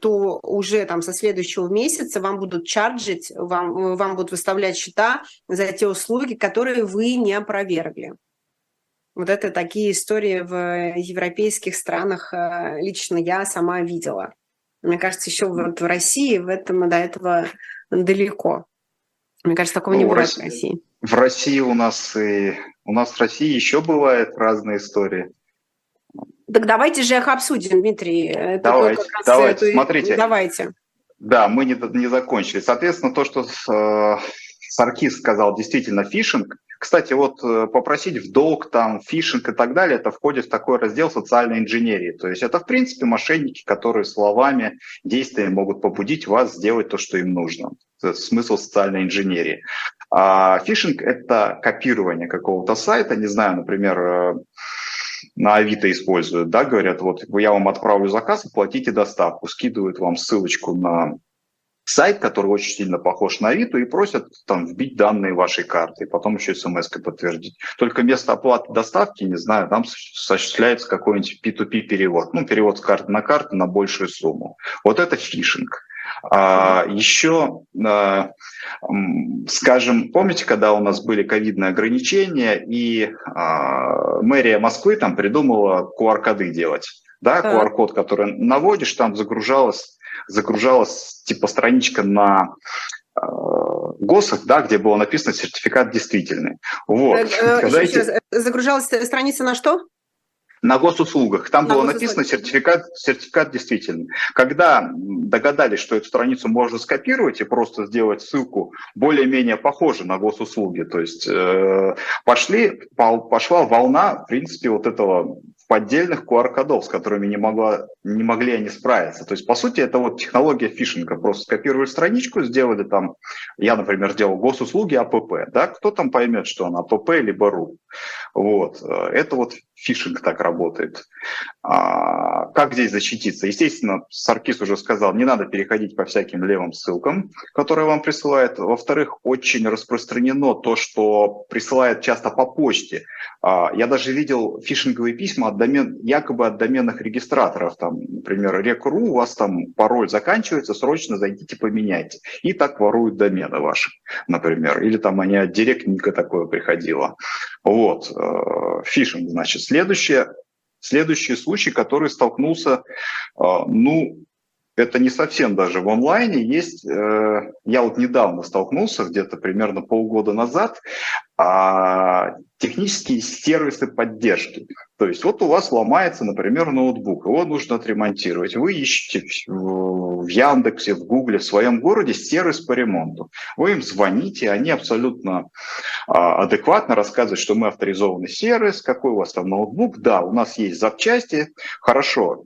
то уже там со следующего месяца вам будут чарджить, вам, вам будут выставлять счета за те услуги, которые вы не опровергли. Вот это такие истории в европейских странах э, лично я сама видела. Мне кажется, еще вот в России в этом до этого далеко. Мне кажется, такого ну, не бывает в России. В России у нас и у нас в России еще бывают разные истории. Так давайте же их обсудим, Дмитрий. Это давайте, давайте, эту... смотрите. Давайте. Да, мы не, не закончили. Соответственно, то, что э, Саркис сказал, действительно фишинг. Кстати, вот э, попросить в долг, там, фишинг и так далее, это входит в такой раздел социальной инженерии. То есть это, в принципе, мошенники, которые словами, действиями могут побудить вас сделать то, что им нужно. Это смысл социальной инженерии. А фишинг – это копирование какого-то сайта, не знаю, например, э, на Авито используют, да, говорят, вот я вам отправлю заказ, оплатите доставку, скидывают вам ссылочку на сайт, который очень сильно похож на Авито, и просят там вбить данные вашей карты, и потом еще смс подтвердить. Только вместо оплаты доставки, не знаю, там осуществляется какой-нибудь P2P перевод, ну, перевод с карты на карту на большую сумму. Вот это фишинг. А, еще, а, скажем, помните, когда у нас были ковидные ограничения, и а, мэрия Москвы там придумала QR-коды делать, да, QR-код, который наводишь, там загружалось загружалась типа страничка на э, ГОСах, да, где было написано сертификат действительный. Вот. Э, Когда эти... раз, загружалась страница на что? На госуслугах. Там на было написано сертификат, сертификат действительный. Когда догадались, что эту страницу можно скопировать и просто сделать ссылку более-менее похожую на госуслуги, то есть э, пошли, пошла волна, в принципе, вот этого поддельных QR-кодов, с которыми не, могла, не могли они справиться. То есть, по сути, это вот технология фишинга. Просто скопировали страничку, сделали там, я, например, сделал госуслуги АПП, да, кто там поймет, что он АПП либо РУ. Вот, это вот фишинг так работает. А, как здесь защититься? Естественно, Саркис уже сказал, не надо переходить по всяким левым ссылкам, которые вам присылают. Во-вторых, очень распространено то, что присылают часто по почте. А, я даже видел фишинговые письма от домен, якобы от доменных регистраторов. Там, например, рек.ру, у вас там пароль заканчивается, срочно зайдите поменяйте. И так воруют домены ваши, например. Или там они от директника такое приходило. Вот, э, фишинг, значит. Следующее, следующий случай, который столкнулся, э, ну, это не совсем даже в онлайне. Есть, э, я вот недавно столкнулся, где-то примерно полгода назад, а, технические сервисы поддержки. То есть вот у вас ломается, например, ноутбук, его нужно отремонтировать. Вы ищете в Яндексе, в Гугле, в своем городе сервис по ремонту. Вы им звоните, они абсолютно а, адекватно рассказывают, что мы авторизованный сервис, какой у вас там ноутбук. Да, у нас есть запчасти, хорошо,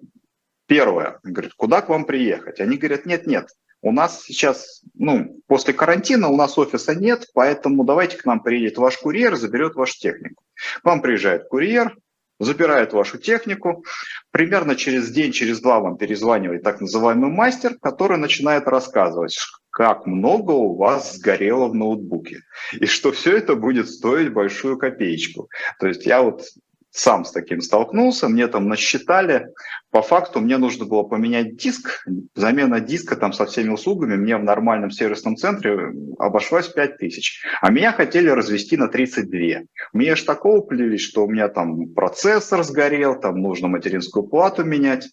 Первое, говорит, куда к вам приехать? Они говорят, нет, нет, у нас сейчас, ну, после карантина у нас офиса нет, поэтому давайте к нам приедет ваш курьер, заберет вашу технику. К вам приезжает курьер, забирает вашу технику, примерно через день, через два вам перезванивает так называемый мастер, который начинает рассказывать, как много у вас сгорело в ноутбуке, и что все это будет стоить большую копеечку. То есть я вот сам с таким столкнулся, мне там насчитали, по факту мне нужно было поменять диск, замена диска там со всеми услугами мне в нормальном сервисном центре обошлась 5 тысяч, а меня хотели развести на 32. Мне аж такого плелись, что у меня там процессор сгорел, там нужно материнскую плату менять,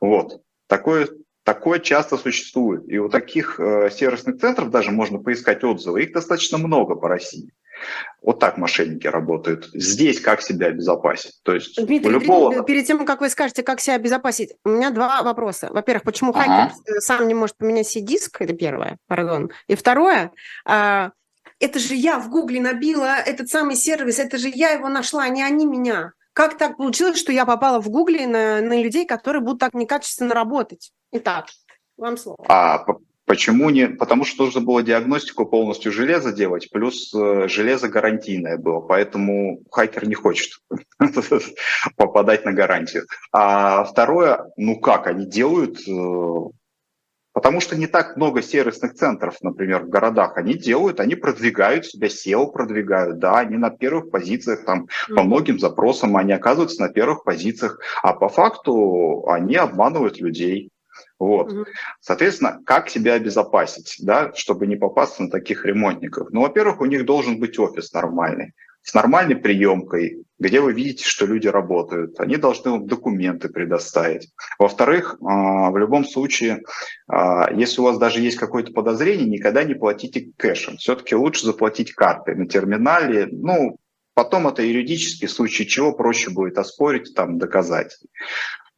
вот. Такое, Такое часто существует. И у таких э, сервисных центров даже можно поискать отзывы. Их достаточно много по России. Вот так мошенники работают. Здесь как себя обезопасить? То есть Дмитрий, у любого... перед тем, как вы скажете, как себя обезопасить, у меня два вопроса. Во-первых, почему ага. хакер сам не может поменять себе диск? Это первое, пардон. И второе, а, это же я в Гугле набила этот самый сервис, это же я его нашла, а не они меня. Как так получилось, что я попала в Гугле на, на людей, которые будут так некачественно работать? Итак, вам слово. А, Почему не? Потому что нужно было диагностику полностью железа делать, плюс э, железо гарантийное было, поэтому хакер не хочет попадать на гарантию. А второе, ну как они делают? Э, потому что не так много сервисных центров, например, в городах. Они делают, они продвигают себя, SEO продвигают, да, они на первых позициях, там, по многим запросам они оказываются на первых позициях, а по факту они обманывают людей. Вот. Угу. Соответственно, как себя обезопасить, да, чтобы не попасться на таких ремонтников? Ну, во-первых, у них должен быть офис нормальный, с нормальной приемкой, где вы видите, что люди работают. Они должны вам документы предоставить. Во-вторых, а, в любом случае, а, если у вас даже есть какое-то подозрение, никогда не платите кэшем. Все-таки лучше заплатить картой на терминале. Ну, Потом это юридический случай, чего проще будет оспорить, там, доказать.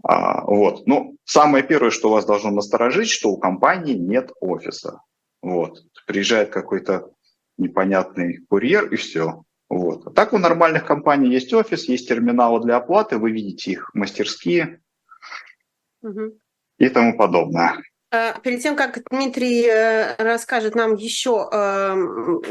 А, вот. Ну, самое первое, что вас должно насторожить, что у компании нет офиса. Вот. Приезжает какой-то непонятный курьер и все. Вот. А так у нормальных компаний есть офис, есть терминалы для оплаты, вы видите их мастерские угу. и тому подобное. А, перед тем, как Дмитрий э, расскажет нам еще эм,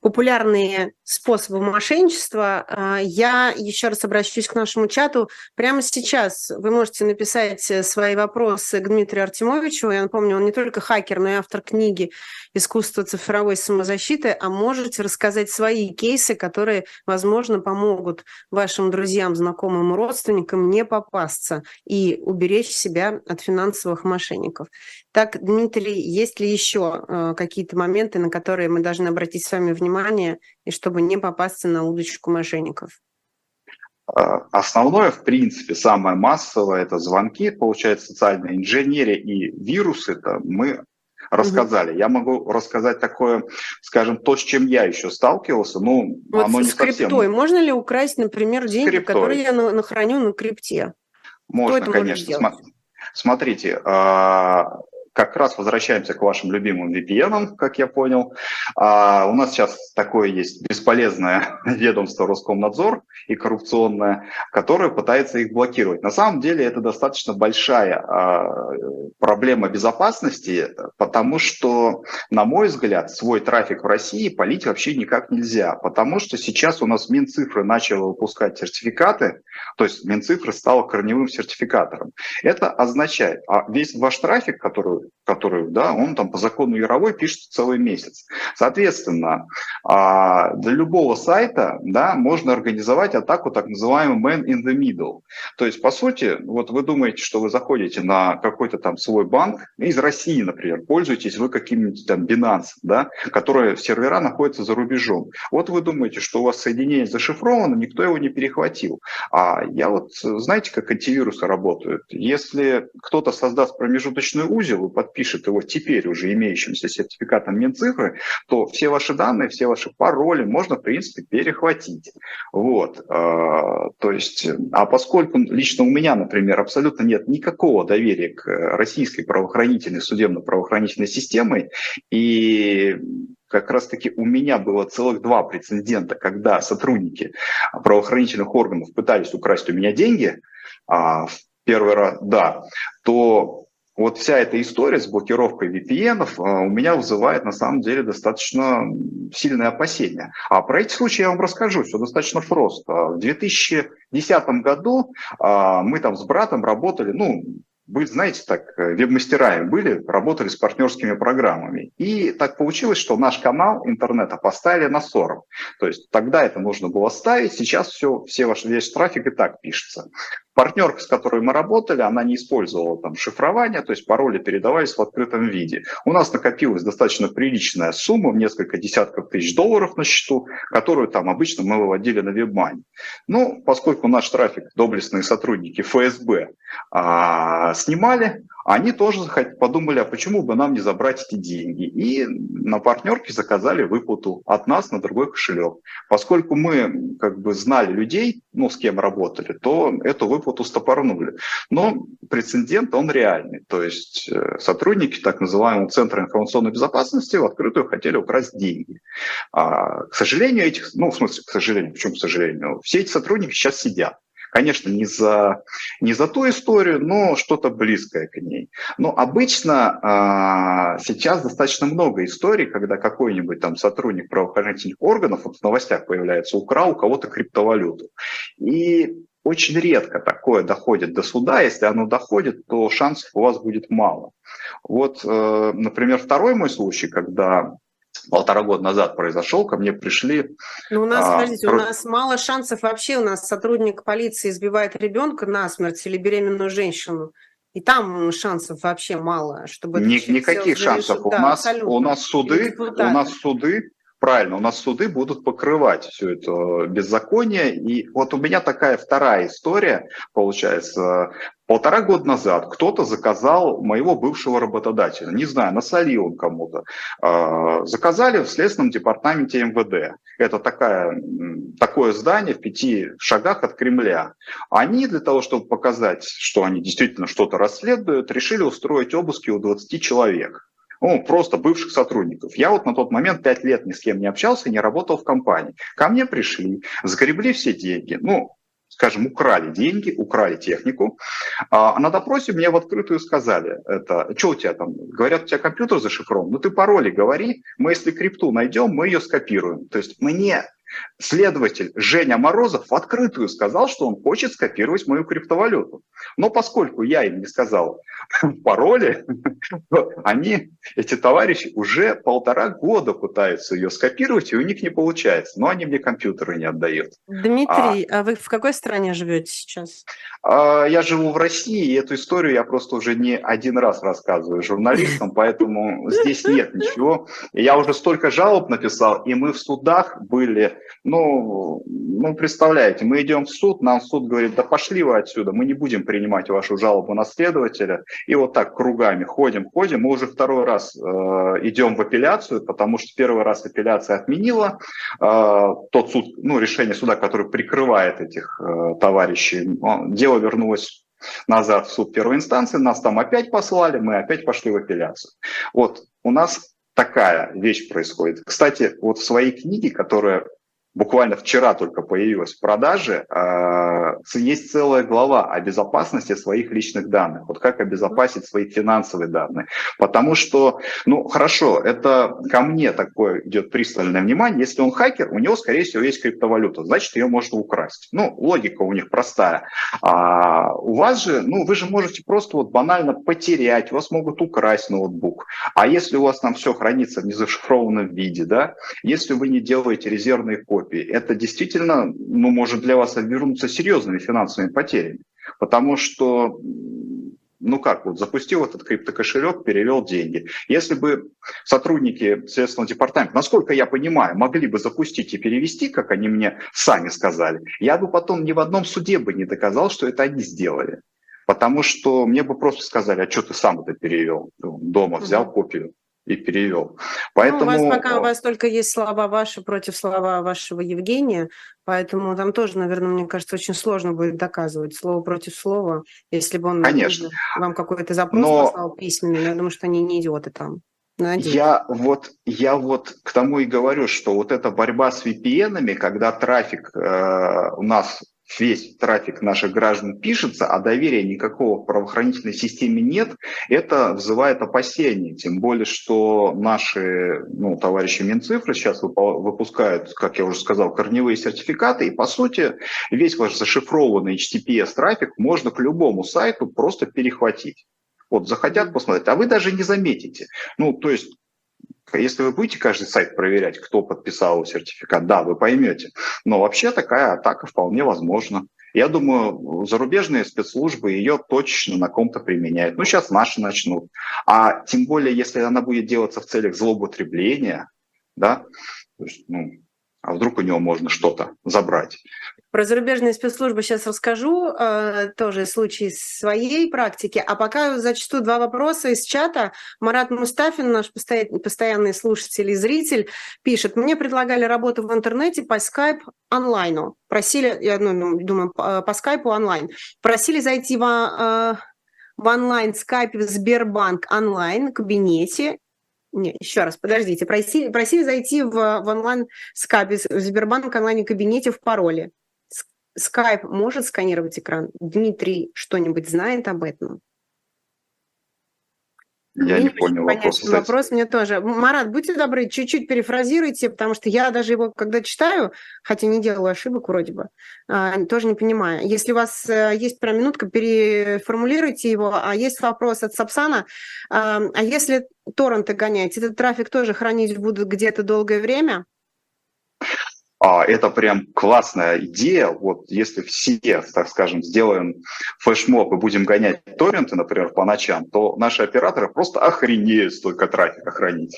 популярные способы мошенничества, а, я еще раз обращусь к нашему чату. Прямо сейчас вы можете написать э, свои вопросы к Дмитрию Артемовичу. Я напомню, он не только хакер, но и автор книги «Искусство цифровой самозащиты», а можете рассказать свои кейсы, которые, возможно, помогут вашим друзьям, знакомым родственникам не попасться и уберечь себя от финансовых мошенников. Так, Дмитрий, есть ли еще э, какие-то моменты, на которые мы должны обратить с вами внимание, и чтобы не попасться на удочку мошенников? А, основное, в принципе, самое массовое – это звонки, получается, социальная инженерия и вирусы. Это мы рассказали. Угу. Я могу рассказать такое, скажем, то, с чем я еще сталкивался, но вот оно не совсем... криптой. Можно ли украсть, например, деньги, криптой. которые я нахраню на крипте? Можно, конечно. Может Смотрите, а, как раз возвращаемся к вашим любимым VPN, как я понял. А, у нас сейчас такое есть бесполезное ведомство Роскомнадзор и коррупционное, которое пытается их блокировать. На самом деле это достаточно большая а, проблема безопасности, потому что, на мой взгляд, свой трафик в России полить вообще никак нельзя, потому что сейчас у нас Минцифры начала выпускать сертификаты, то есть Минцифры стала корневым сертификатором. Это означает, а весь ваш трафик, который который, да, он там по закону Яровой пишет целый месяц. Соответственно, а, для любого сайта, да, можно организовать атаку так называемый man in the middle. То есть, по сути, вот вы думаете, что вы заходите на какой-то там свой банк, из России, например, пользуетесь вы каким-нибудь там Binance, да, которые сервера находятся за рубежом. Вот вы думаете, что у вас соединение зашифровано, никто его не перехватил. А я вот, знаете, как антивирусы работают? Если кто-то создаст промежуточный узел и подпишет его теперь уже имеющимся сертификатом Минцифры, то все ваши данные, все ваши пароли можно, в принципе, перехватить. Вот. А, то есть, а поскольку лично у меня, например, абсолютно нет никакого доверия к российской правоохранительной, судебно-правоохранительной системе, и как раз-таки у меня было целых два прецедента, когда сотрудники правоохранительных органов пытались украсть у меня деньги, а, в первый раз, да, то вот вся эта история с блокировкой VPN а, у меня вызывает на самом деле достаточно сильное опасение. А про эти случаи я вам расскажу, все достаточно просто. В 2010 году а, мы там с братом работали, ну, вы знаете, так, веб-мастерами были, работали с партнерскими программами. И так получилось, что наш канал интернета поставили на 40. То есть тогда это нужно было ставить, сейчас все, все ваш, весь трафик и так пишется. Партнерка, с которой мы работали, она не использовала там шифрование, то есть пароли передавались в открытом виде. У нас накопилась достаточно приличная сумма, в несколько десятков тысяч долларов на счету, которую там обычно мы выводили на вебмане. Ну, поскольку наш трафик, доблестные сотрудники ФСБ, а, снимали, они тоже подумали, а почему бы нам не забрать эти деньги. И на партнерке заказали выплату от нас на другой кошелек. Поскольку мы как бы знали людей, ну, с кем работали, то эту выплату стопорнули. Но прецедент, он реальный. То есть э, сотрудники так называемого Центра информационной безопасности в открытую хотели украсть деньги. А, к сожалению, этих, ну, в смысле, к сожалению, почему к сожалению, все эти сотрудники сейчас сидят. Конечно, не за, не за ту историю, но что-то близкое к ней. Но обычно а, сейчас достаточно много историй, когда какой-нибудь там сотрудник правоохранительных органов, вот в новостях появляется, украл у кого-то криптовалюту. И очень редко такое доходит до суда. Если оно доходит, то шансов у вас будет мало. Вот, э, например, второй мой случай, когда полтора года назад произошел, ко мне пришли... Ну, у нас, а, подождите, у нас мало шансов вообще, у нас сотрудник полиции избивает ребенка насмерть или беременную женщину. И там шансов вообще мало, чтобы... Ни, никаких шансов. Да, у, нас, у нас суды, у нас суды Правильно, у нас суды будут покрывать все это беззаконие. И вот у меня такая вторая история, получается. Полтора года назад кто-то заказал моего бывшего работодателя, не знаю, насолил он кому-то. А, заказали в Следственном департаменте МВД. Это такая, такое здание в пяти шагах от Кремля. Они для того, чтобы показать, что они действительно что-то расследуют, решили устроить обыски у 20 человек ну, просто бывших сотрудников. Я вот на тот момент пять лет ни с кем не общался, не работал в компании. Ко мне пришли, загребли все деньги, ну, скажем, украли деньги, украли технику. А на допросе мне в открытую сказали, это, что у тебя там, говорят, у тебя компьютер зашифрован, ну ты пароли говори, мы если крипту найдем, мы ее скопируем. То есть мне Следователь Женя Морозов в открытую сказал, что он хочет скопировать мою криптовалюту. Но поскольку я им не сказал пароли, они, эти товарищи, уже полтора года пытаются ее скопировать, и у них не получается. Но они мне компьютеры не отдают. Дмитрий, а, а вы в какой стране живете сейчас? А, я живу в России, и эту историю я просто уже не один раз рассказываю журналистам, поэтому здесь нет ничего. Я уже столько жалоб написал, и мы в судах были ну, ну, представляете, мы идем в суд, нам суд говорит, да пошли вы отсюда, мы не будем принимать вашу жалобу на следователя. И вот так кругами ходим, ходим. Мы уже второй раз э, идем в апелляцию, потому что первый раз апелляция отменила э, тот суд, ну, решение суда, который прикрывает этих э, товарищей. Дело вернулось назад в суд первой инстанции, нас там опять послали, мы опять пошли в апелляцию. Вот у нас такая вещь происходит. Кстати, вот в своей книге, которая буквально вчера только появилась в продаже, а, есть целая глава о безопасности своих личных данных. Вот как обезопасить свои финансовые данные. Потому что, ну хорошо, это ко мне такое идет пристальное внимание. Если он хакер, у него, скорее всего, есть криптовалюта, значит, ее можно украсть. Ну, логика у них простая. А у вас же, ну, вы же можете просто вот банально потерять, вас могут украсть ноутбук. А если у вас там все хранится в незашифрованном виде, да, если вы не делаете резервные копии, копии, это действительно ну, может для вас обернуться серьезными финансовыми потерями. Потому что ну как, вот запустил этот криптокошелек, перевел деньги. Если бы сотрудники Следственного департамента, насколько я понимаю, могли бы запустить и перевести, как они мне сами сказали, я бы потом ни в одном суде бы не доказал, что это они сделали. Потому что мне бы просто сказали, а что ты сам это перевел? Дома взял копию и перевел. Поэтому... Ну, у вас пока у вас только есть слова ваши против слова вашего Евгения, поэтому там тоже, наверное, мне кажется, очень сложно будет доказывать слово против слова, если бы он Конечно. вам какой-то запрос Но... послал письменный. Я думаю, что они не идиоты там. Надеюсь. Я вот, я вот к тому и говорю, что вот эта борьба с VPN, когда трафик э, у нас весь трафик наших граждан пишется, а доверия никакого в правоохранительной системе нет, это вызывает опасения. Тем более, что наши ну, товарищи Минцифры сейчас выпускают, как я уже сказал, корневые сертификаты, и по сути весь ваш зашифрованный HTTPS-трафик можно к любому сайту просто перехватить. Вот захотят посмотреть, а вы даже не заметите. Ну, то есть если вы будете каждый сайт проверять, кто подписал сертификат, да, вы поймете. Но вообще такая атака вполне возможна. Я думаю, зарубежные спецслужбы ее точно на ком-то применяют. Ну, сейчас наши начнут. А тем более, если она будет делаться в целях злоупотребления, да, то есть, ну, А вдруг у него можно что-то забрать? Про зарубежные спецслужбы сейчас расскажу, э, тоже случай своей практики. А пока зачастую два вопроса из чата. Марат Мустафин, наш постоянный слушатель и зритель, пишет, мне предлагали работу в интернете по скайп онлайну. Просили, я ну, ну думаю, по, скайпу онлайн. Просили зайти в, э, в онлайн скайпе в Сбербанк онлайн кабинете не, еще раз, подождите. Просили, просили зайти в, в онлайн скайпе, в Сбербанк онлайн кабинете в пароле. Скайп может сканировать экран? Дмитрий что-нибудь знает об этом? Я не понял вопрос. Вопрос мне тоже. Марат, будьте добры, чуть-чуть перефразируйте, потому что я даже его, когда читаю, хотя не делаю ошибок вроде бы, а, тоже не понимаю. Если у вас э, есть прям минутка, переформулируйте его. А есть вопрос от Сапсана. А, а если торренты гонять, этот трафик тоже хранить будут где-то долгое время? А, это прям классная идея. Вот если все, так скажем, сделаем флешмоб и будем гонять торренты, например, по ночам, то наши операторы просто охренеют столько трафика хранить.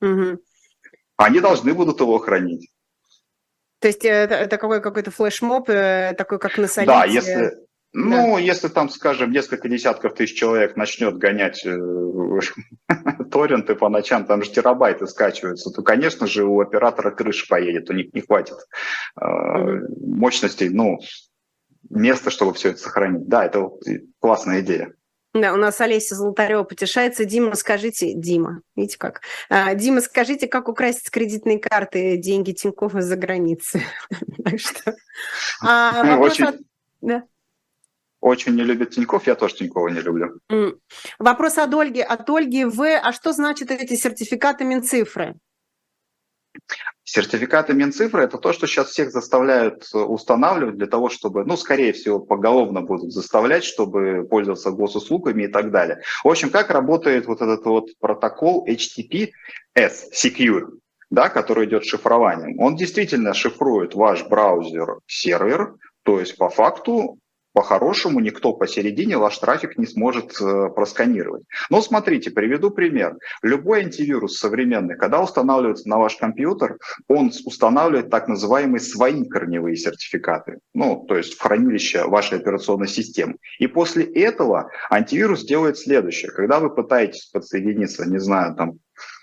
Угу. Они должны будут его хранить. То есть это, это какой, какой-то флешмоб, э, такой как на солите? Да, если, ну, да. если там, скажем, несколько десятков тысяч человек начнет гонять э, торренты по ночам, там же терабайты скачиваются, то, конечно же, у оператора крыша поедет, у них не хватит э, мощностей, ну, места, чтобы все это сохранить. Да, это классная идея. Да, у нас Олеся Золотарева потешается. Дима, скажите, Дима, видите как? А, Дима, скажите, как украсть с кредитной карты деньги Тинькофф из-за границы? А, ну, очень очень не любит Тиньков, я тоже Тинькова не люблю. Вопрос от Ольги. От Ольги В. А что значит эти сертификаты Минцифры? Сертификаты Минцифры – это то, что сейчас всех заставляют устанавливать для того, чтобы, ну, скорее всего, поголовно будут заставлять, чтобы пользоваться госуслугами и так далее. В общем, как работает вот этот вот протокол HTTPS Secure, да, который идет шифрованием? Он действительно шифрует ваш браузер-сервер, то есть по факту по-хорошему никто посередине ваш трафик не сможет э, просканировать. Но смотрите, приведу пример. Любой антивирус современный, когда устанавливается на ваш компьютер, он устанавливает так называемые свои корневые сертификаты, ну, то есть в хранилище вашей операционной системы. И после этого антивирус делает следующее. Когда вы пытаетесь подсоединиться, не знаю, там,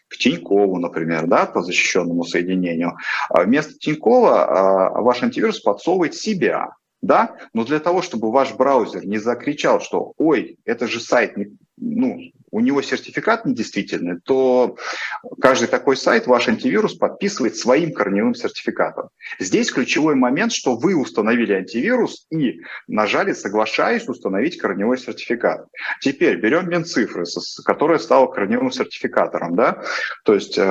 к Тинькову, например, да, по защищенному соединению, а вместо Тинькова а, ваш антивирус подсовывает себя, да, но для того, чтобы ваш браузер не закричал, что «Ой, это же сайт ну, у него сертификат недействительный, то каждый такой сайт ваш антивирус подписывает своим корневым сертификатом. Здесь ключевой момент, что вы установили антивирус и нажали «Соглашаюсь установить корневой сертификат». Теперь берем Минцифры, которая стала корневым сертификатором. Да? То есть э,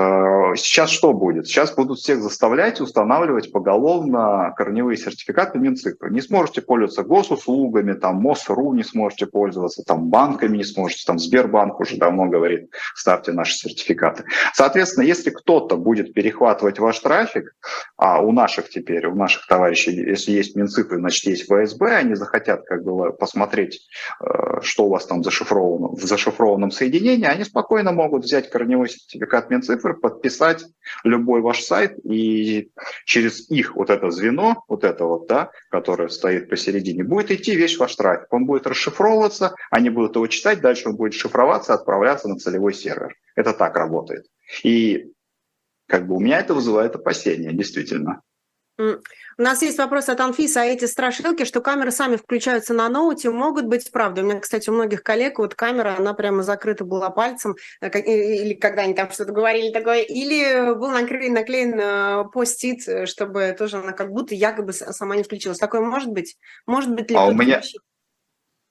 сейчас что будет? Сейчас будут всех заставлять устанавливать поголовно корневые сертификаты Минцифры. Не сможете пользоваться госуслугами, там, МОСРУ не сможете пользоваться, там, банками не сможете можете, там Сбербанк уже давно говорит, ставьте наши сертификаты. Соответственно, если кто-то будет перехватывать ваш трафик, а у наших теперь, у наших товарищей, если есть Минцифры, значит, есть ФСБ, они захотят как бы посмотреть, э, что у вас там зашифровано в зашифрованном соединении, они спокойно могут взять корневой сертификат Минцифры, подписать любой ваш сайт, и через их вот это звено, вот это вот, да, которое стоит посередине, будет идти весь ваш трафик. Он будет расшифровываться, они будут его читать, дальше он будет шифроваться, отправляться на целевой сервер. Это так работает. И как бы у меня это вызывает опасения, действительно. У нас есть вопрос от Анфиса, а эти страшилки, что камеры сами включаются на ноуте, могут быть правдой? У меня, кстати, у многих коллег вот камера, она прямо закрыта была пальцем, э, или когда они там что-то говорили такое, или был наклеен, наклеен э, постит, э, чтобы тоже она как будто якобы сама не включилась. Такое может быть? Может быть ли а у меня... Вообще?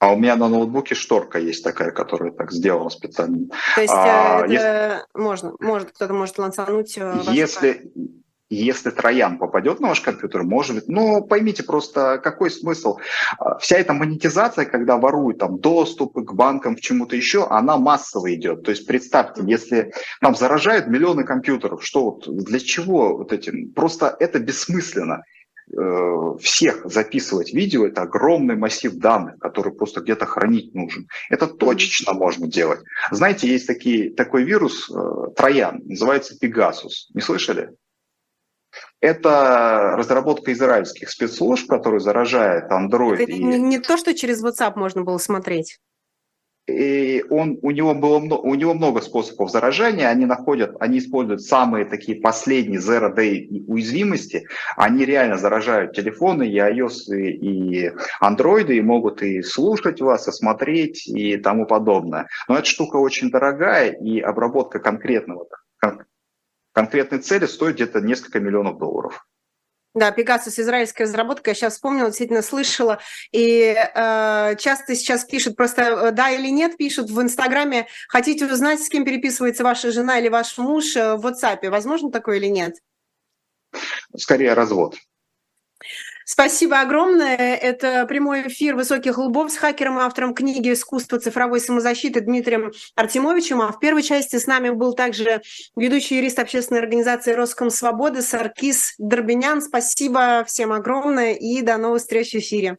А у меня на ноутбуке шторка есть такая, которая так сделана специально. То есть а, это если... можно, может, кто-то может лансануть. Э, если, если троян попадет на ваш компьютер, может быть, ну, поймите просто, какой смысл. А, вся эта монетизация, когда воруют там доступы к банкам, к чему-то еще, она массово идет. То есть представьте, если там заражают миллионы компьютеров, что вот, для чего вот этим? Просто это бессмысленно. Э, всех записывать видео, это огромный массив данных, который просто где-то хранить нужен. Это точечно можно делать. Знаете, есть такие, такой вирус, э, троян, называется Пегасус. Не слышали? Это разработка израильских спецслужб, которые заражает Android. Это и... не, не то, что через WhatsApp можно было смотреть и он, у, него было, у него много способов заражения, они находят, они используют самые такие последние zero day уязвимости, они реально заражают телефоны и iOS, и Android, и могут и слушать вас, и смотреть, и тому подобное. Но эта штука очень дорогая, и обработка конкретного, конкретной цели стоит где-то несколько миллионов долларов. Да, Пегасус, израильская разработка, я сейчас вспомнила, действительно слышала, и э, часто сейчас пишут, просто э, да или нет, пишут в Инстаграме, хотите узнать, с кем переписывается ваша жена или ваш муж э, в WhatsApp, возможно такое или нет? Скорее развод. Спасибо огромное. Это прямой эфир «Высоких лбов» с хакером и автором книги «Искусство цифровой самозащиты» Дмитрием Артемовичем. А в первой части с нами был также ведущий юрист общественной организации «Роском Свободы» Саркис Дорбинян. Спасибо всем огромное и до новых встреч в эфире.